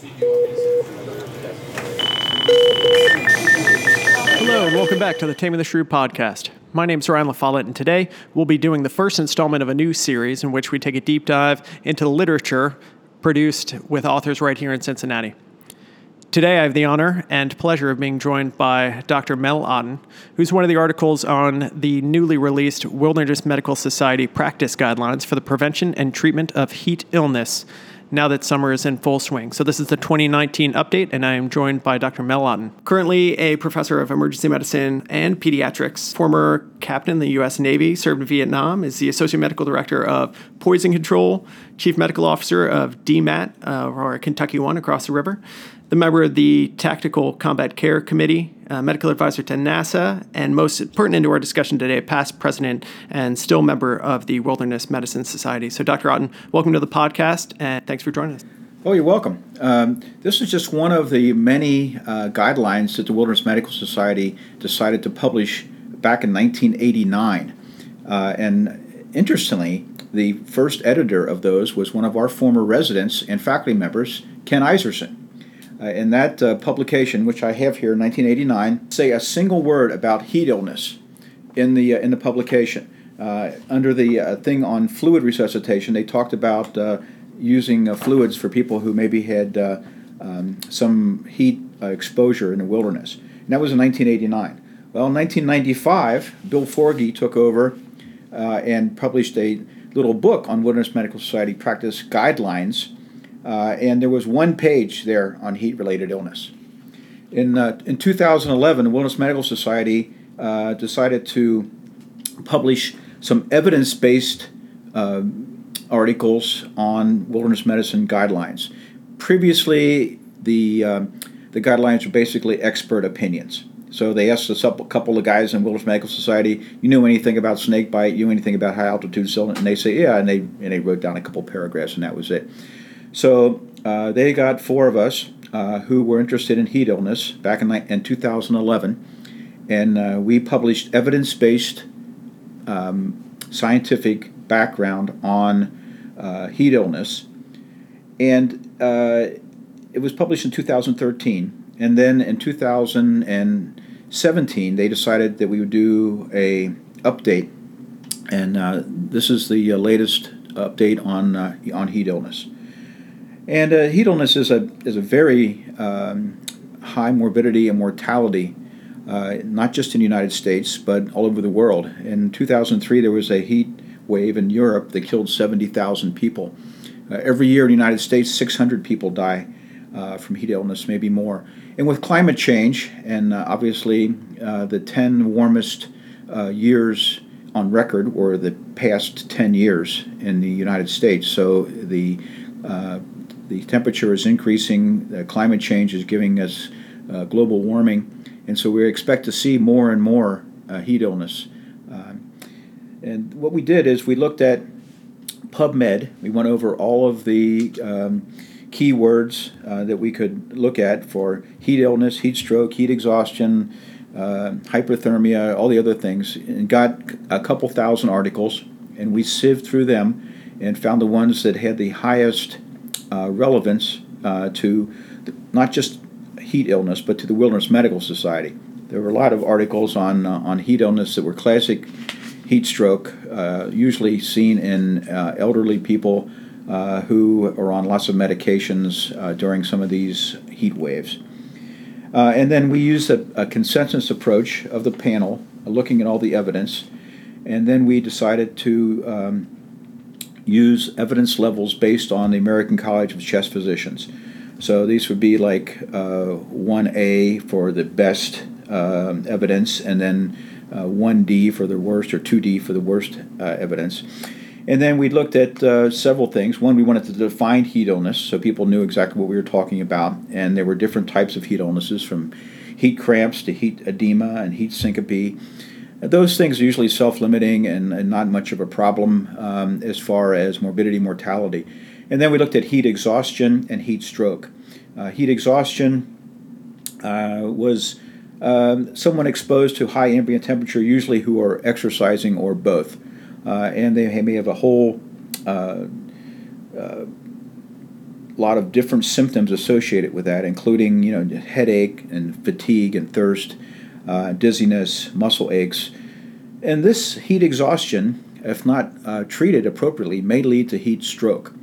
Hello, and welcome back to the Taming the SRU podcast. My name is Ryan LaFollette, and today we'll be doing the first installment of a new series in which we take a deep dive into the literature produced with authors right here in Cincinnati. Today, I have the honor and pleasure of being joined by Dr. Mel Otten, who's one of the articles on the newly released Wilderness Medical Society practice guidelines for the prevention and treatment of heat illness now that summer is in full swing. So, this is the 2019 update, and I am joined by Dr. Mel Otten, currently a professor of emergency medicine and pediatrics, former captain in the U.S. Navy, served in Vietnam, is the associate medical director of poison control, chief medical officer of DMAT, uh, or Kentucky One across the river, the member of the Tactical Combat Care Committee, uh, medical advisor to NASA, and most pertinent to our discussion today, past president and still member of the Wilderness Medicine Society. So, Dr. Otten, welcome to the podcast, and thanks for joining us. Oh, you're welcome. Um, this is just one of the many uh, guidelines that the Wilderness Medical Society decided to publish back in 1989. Uh, and interestingly, the first editor of those was one of our former residents and faculty members, Ken Iserson. Uh, in that uh, publication, which I have here, 1989, say a single word about heat illness in the uh, in the publication. Uh, under the uh, thing on fluid resuscitation, they talked about uh, using fluids for people who maybe had um, some heat exposure in the wilderness. And that was in 1989. Well, in 1995, Bill Forgey took over and published a little book on Wilderness Medical Society practice guidelines uh, and there was one page there on heat related illness. In, uh, in 2011, the Wilderness Medical Society uh, decided to publish some evidence based uh, articles on wilderness medicine guidelines. Previously, the, um, the guidelines were basically expert opinions. So they asked a couple of guys in Wilderness Medical Society, you know anything about snake bite, you know anything about high altitude silt? And they say, yeah, and they, and they wrote down a couple paragraphs, and that was it. So uh, they got four of us uh, who were interested in heat illness back in, in 2011, and uh, we published evidence based um, scientific background on uh, heat illness. And uh, it was published in 2013. And then in 2017, they decided that we would do a update, and uh, this is the latest update on on heat illness. And uh, heat illness is a, is a very um, high morbidity and mortality, uh, not just in the United States, but all over the world. In 2003, there was a heat wave in Europe that killed 70,000 people. Uh, every year in the United States, 600 people die uh, from heat illness, maybe more. And with climate change, and uh, obviously uh, the 10 warmest years on record were the past 10 years in the United States. So the uh, the temperature is increasing, climate change is giving us uh, global warming, and so we expect to see more and more uh, heat illness. Um, and what we did is we looked at PubMed. We went over all of the um, keywords uh, that we could look at for heat illness, heat stroke, heat exhaustion, uh, hyperthermia, all the other things, and got a couple thousand articles. And we sieved through them and found the ones that had the highest uh, relevance uh, to the, not just heat illness, but to the Wilderness Medical Society. There were a lot of articles on uh, on heat illness that were classic heat stroke, uh, usually seen in uh, elderly people who are on lots of medications during some of these heat waves. and then we used a, a, consensus approach of the panel, looking at all the evidence, and then we decided to um, use evidence levels based on the American College of Chest Physicians. So these would be like uh, 1A for the best uh, evidence, and then uh, 1D for the worst, or 2D for the worst uh, evidence. And then we looked at uh, several things. One, we wanted to define heat illness so people knew exactly what we were talking about. And there were different types of heat illnesses from heat cramps to heat edema and heat syncope. Those things are usually self limiting and, and, not much of a problem um, as far as morbidity, mortality. And then we looked at heat exhaustion and heat stroke. Uh, heat exhaustion uh, was um, someone exposed to high ambient temperature, usually who are exercising or both. Uh, and they may have a whole uh, uh, lot of different symptoms associated with that, including you know headache and fatigue and thirst, uh, dizziness, muscle aches, and this heat exhaustion, if not uh, treated appropriately, may lead to heat stroke.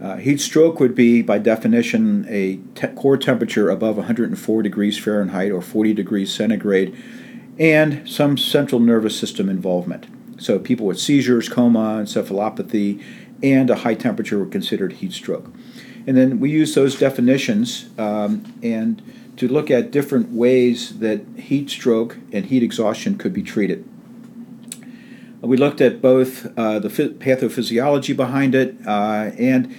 Uh, heat stroke would be, by definition, a te- core temperature above 104 degrees Fahrenheit or 40 degrees centigrade, and some central nervous system involvement. So, people with seizures, coma, encephalopathy, and a high temperature were considered heat stroke. And then we use those definitions um, and to look at different ways that heat stroke and heat exhaustion could be treated. We looked at both uh, the pathophysiology behind it uh, and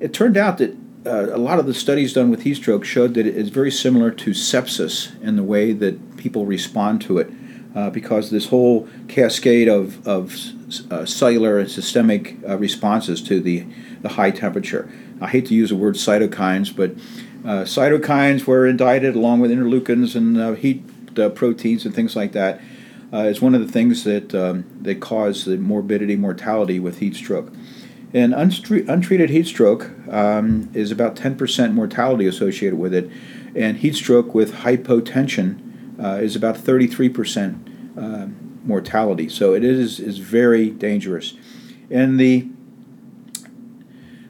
it turned out that uh, a lot of the studies done with heat stroke showed that it is very similar to sepsis in the way that people respond to it, uh, because this whole cascade of, of uh, cellular and systemic uh, responses to the, the high temperature. I hate to use the word cytokines, but cytokines were indicted along with interleukins and uh, heat proteins and things like that. is one of the things that um, that cause the morbidity mortality with heat stroke. And untreated heat stroke um, is about 10% mortality associated with it, and heat stroke with hypotension uh, is about 33% uh, mortality. So it is, is very dangerous. And the,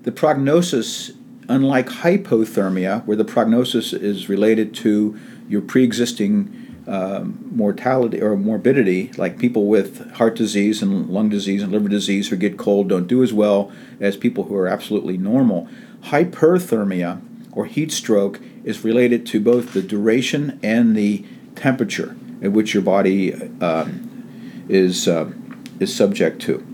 the prognosis, unlike hypothermia, where the prognosis is related to your pre existing um, mortality or morbidity, like people with heart disease and lung disease and liver disease who get cold don't do as well as people who are absolutely normal. Hyperthermia or heat stroke is related to both the duration and the temperature at which your body uh, is uh, is subject to.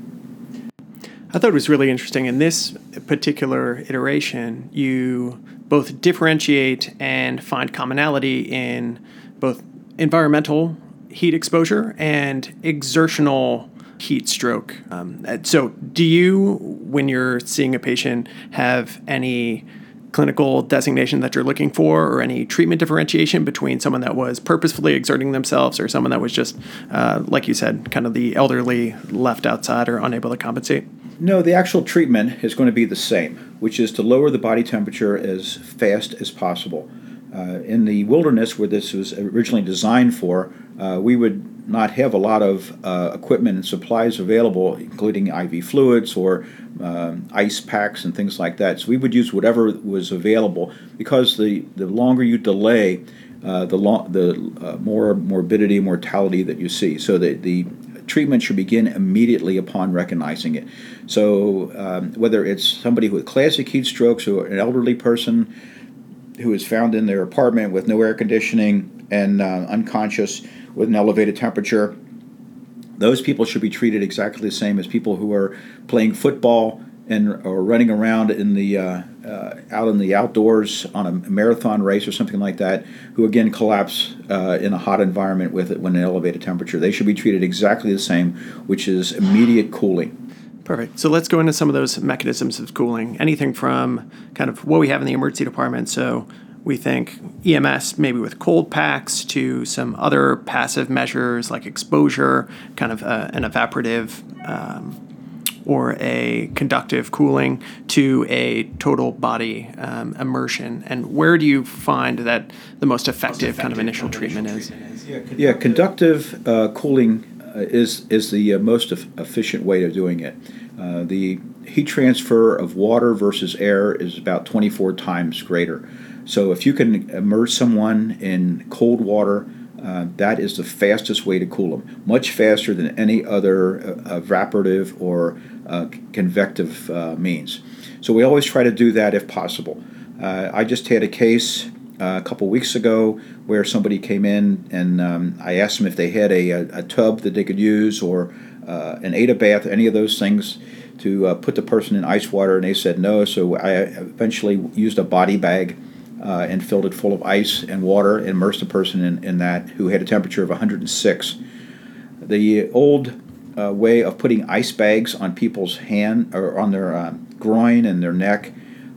I thought it was really interesting in this particular iteration. You both differentiate and find commonality in both environmental heat exposure and exertional heat stroke. Um, so, do you, when you're seeing a patient, have any clinical designation that you're looking for or any treatment differentiation between someone that was purposefully exerting themselves or someone that was just, uh, like you said, kind of the elderly left outside or unable to compensate? No, the actual treatment is going to be the same, which is to lower the body temperature as fast as possible. Uh, in the wilderness where this was originally designed for, uh, we would not have a lot of uh, equipment and supplies available, including IV fluids or um, ice packs and things like that. So we would use whatever was available because the, the longer you delay, uh, the, lo- the uh, more morbidity and mortality that you see. So the, the treatment should begin immediately upon recognizing it. So um, whether it's somebody with classic heat strokes or an elderly person, who is found in their apartment with no air conditioning and uh, unconscious with an elevated temperature. Those people should be treated exactly the same as people who are playing football and or running around in the uh, uh, out in the outdoors on a marathon race or something like that, who again collapse uh, in a hot environment with it when an elevated temperature. They should be treated exactly the same, which is immediate cooling. Perfect. So let's go into some of those mechanisms of cooling. Anything from kind of what we have in the emergency department. So we think EMS maybe with cold packs to some other passive measures like exposure, kind of uh, an evaporative um, or a conductive cooling to a total body um, immersion. And where do you find that the most effective, most effective kind of initial, kind of treatment, treatment, is? is? Yeah, conductive uh, cooling uh, is is the uh, most efficient way of doing it. Uh, the heat transfer of water versus air is about 24 times greater. So if you can immerse someone in cold water, uh, that is the fastest way to cool them, much faster than any other uh, evaporative or uh, convective means. So we always try to do that if possible. I just had a case a couple weeks ago where somebody came in and um, I asked them if they had a, a, a tub that they could use or uh, an Ada bath, any of those things to uh, put the person in ice water, and they said no. So I eventually used a body bag uh, and filled it full of ice and water, and immersed a person in, in that who had a temperature of 106. The old uh, way of putting ice bags on people's hand or on their uh, groin and their neck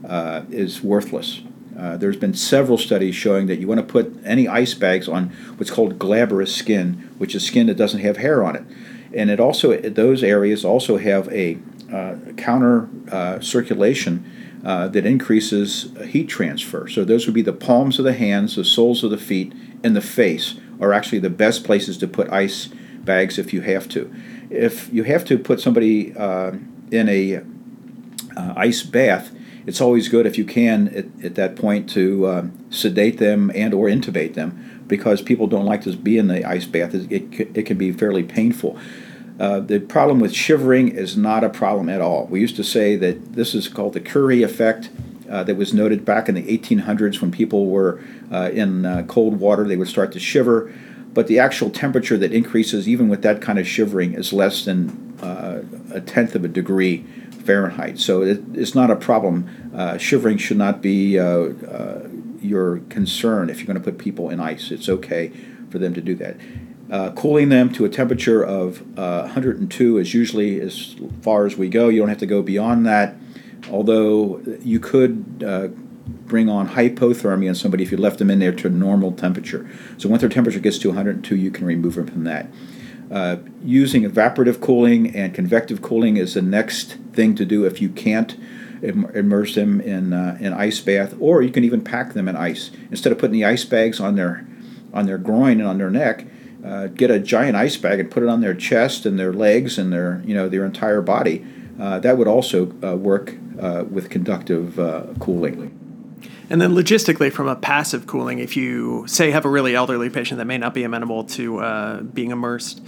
uh, is worthless. Uh, there's been several studies showing that you want to put any ice bags on what's called glabrous skin, which is skin that doesn't have hair on it. And it also those areas also have a uh, counter circulation uh, that increases heat transfer. So those would be the palms of the hands, the soles of the feet, and the face are actually the best places to put ice bags if you have to. If you have to put somebody uh, in a uh, ice bath, it's always good if you can at, at that point to uh, sedate them and or intubate them because people don't like to be in the ice bath. It, it, it can be fairly painful. Uh, the problem with shivering is not a problem at all. We used to say that this is called the Curie effect. Uh, that was noted back in the 1800s when people were uh, in uh, cold water, they would start to shiver. But the actual temperature that increases, even with that kind of shivering, is less than uh, a tenth of a degree Fahrenheit. So it, it's not a problem. Shivering should not be your concern if you're going to put people in ice. It's okay for them to do that. Uh, cooling them to a temperature of uh, 102 is usually as far as we go. You don't have to go beyond that, although you could uh, bring on hypothermia in somebody if you left them in there to normal temperature. So once their temperature gets to 102, you can remove them from that. Uh, using evaporative cooling and convective cooling is the next thing to do if you can't immerse them in uh, an ice bath, or you can even pack them in ice instead of putting the ice bags on their on their groin and on their neck uh, get a giant ice bag and put it on their chest and their legs and their you know their entire body. Uh, that would also uh, work uh, with conductive uh, cooling. And then logistically, from a passive cooling, if you say have a really elderly patient that may not be amenable to uh, being immersed,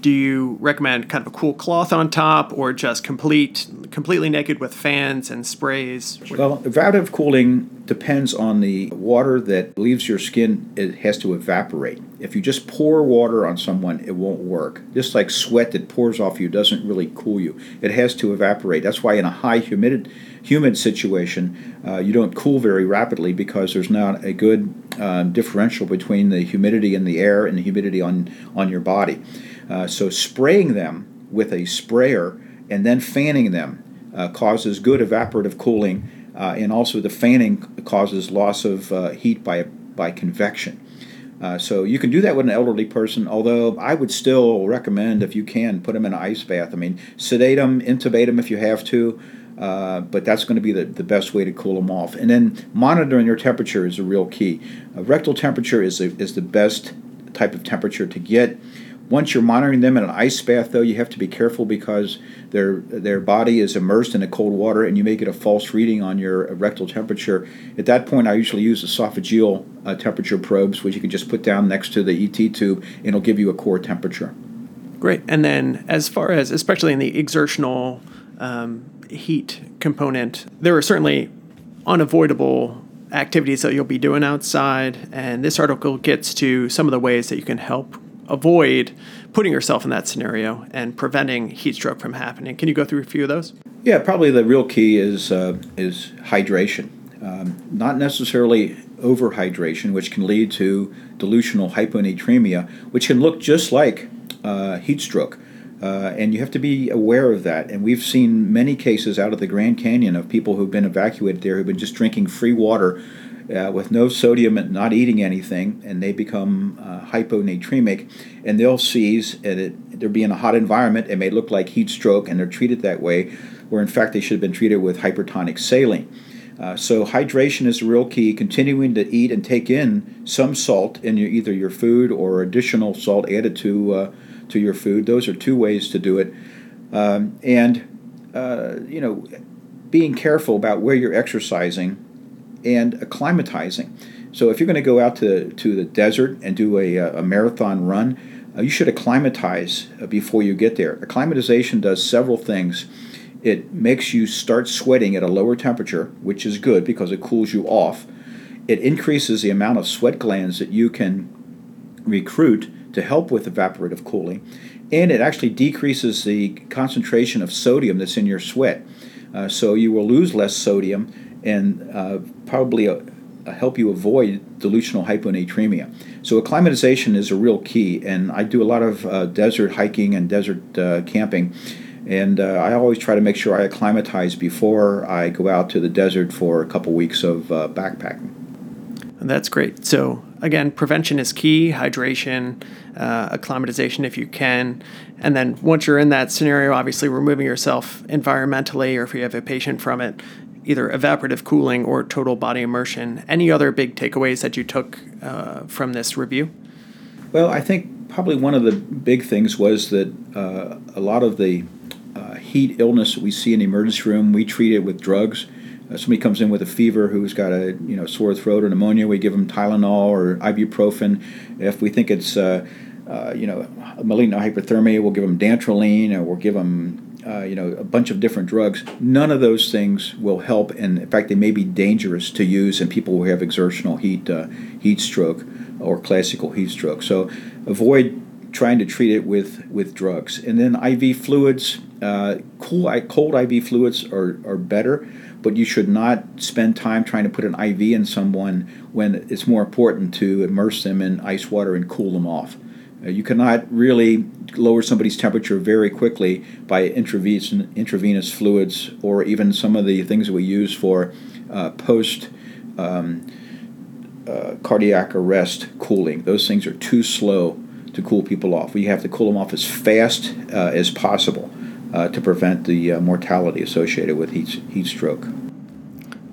do you recommend kind of a cool cloth on top or just complete completely naked with fans and sprays? Well evaporative cooling depends on the water that leaves your skin. It has to evaporate. If you just pour water on someone it won't work. Just like sweat that pours off you doesn't really cool you. It has to evaporate. That's why in a high humid humid situation uh, you don't cool very rapidly because there's not a good uh, differential between the humidity in the air and the humidity on on your body uh, so spraying them with a sprayer and then fanning them uh, causes good evaporative cooling, uh, and also the fanning causes loss of uh, heat by by convection. Uh, so you can do that with an elderly person, although I would still recommend if you can put them in an ice bath. I mean, sedate them, intubate them if you have to. Uh, but that's going to be the, the best way to cool them off. And then monitoring your temperature is a real key. rectal temperature is, a, is the best type of temperature to get. Once you're monitoring them in an ice bath, though, you have to be careful because their their body is immersed in a cold water, and you may get a false reading on your rectal temperature. At that point, I usually use esophageal uh, temperature probes, which you can just put down next to the ET tube, and it'll give you a core temperature. Great. And then, as far as especially in the exertional um, heat component, there are certainly unavoidable activities that you'll be doing outside, and this article gets to some of the ways that you can help avoid putting yourself in that scenario and preventing heat stroke from happening. Can you go through a few of those? Yeah, probably the real key is uh, is hydration. Um, not necessarily overhydration, which can lead to dilutional hyponatremia, which can look just like uh, heat stroke. Uh, and you have to be aware of that. And we've seen many cases out of the Grand Canyon of people who've been evacuated there who've been just drinking free water uh, with no sodium and not eating anything, and they become uh, hyponatremic, and they'll seize, and it, they're being a hot environment. It may look like heat stroke, and they're treated that way, where in fact they should have been treated with hypertonic saline. Uh, so hydration is the real key. Continuing to eat and take in some salt in your, either your food or additional salt added to uh, to your food. Those are two ways to do it. Um, and uh, you know, being careful about where you're exercising and acclimatizing. So if you're going to go out to, to the desert and do a, a marathon run, uh, you should acclimatize uh, before you get there. Acclimatization does several things. It makes you start sweating at a lower temperature, which is good because it cools you off. It increases the amount of sweat glands that you can recruit to help with evaporative cooling, and it actually decreases the concentration of sodium that's in your sweat. Uh, so you will lose less sodium and uh, probably uh, help you avoid dilutional hyponatremia. So acclimatization is a real key, and I do a lot of uh, desert hiking and desert uh, camping, and uh, I always try to make sure I acclimatize before I go out to the desert for a couple weeks of uh, backpacking. That's great. So again, prevention is key. Hydration, uh, acclimatization if you can, and then once you're in that scenario, obviously removing yourself environmentally, or if you have a patient from it, either evaporative cooling or total body immersion. Any other big takeaways that you took uh, from this review? Well, I think probably one of the big things was that uh, a lot of the uh, heat illness we see in the emergency room, we treat it with drugs. Uh, somebody comes in with a fever who's got a you know sore throat or pneumonia, we give them Tylenol or ibuprofen. If we think it's uh, you know malignant hyperthermia, we'll give them dantrolene or we'll give them uh, you know, a bunch of different drugs. None of those things will help, and in fact, they may be dangerous to use in people who have exertional heat uh, heat stroke or classical heat stroke. So, avoid trying to treat it with with drugs. And then IV fluids, uh, cool cold IV fluids are are better, but you should not spend time trying to put an IV in someone when it's more important to immerse them in ice water and cool them off. Uh, you cannot really lower somebody's temperature very quickly by intravenous, intravenous fluids or even some of the things that we use for uh, post um, uh, cardiac arrest cooling. Those things are too slow to cool people off. We have to cool them off as fast uh, as possible uh, to prevent the uh, mortality associated with heat, heat stroke.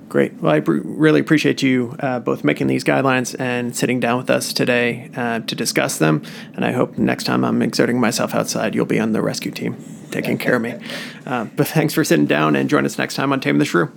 Great. Well, I really appreciate you uh, both making these guidelines and sitting down with us today uh, to discuss them. And I hope next time I'm exerting myself outside, you'll be on the rescue team taking care of me. Uh, but thanks for sitting down and join us next time on Tame the SRU.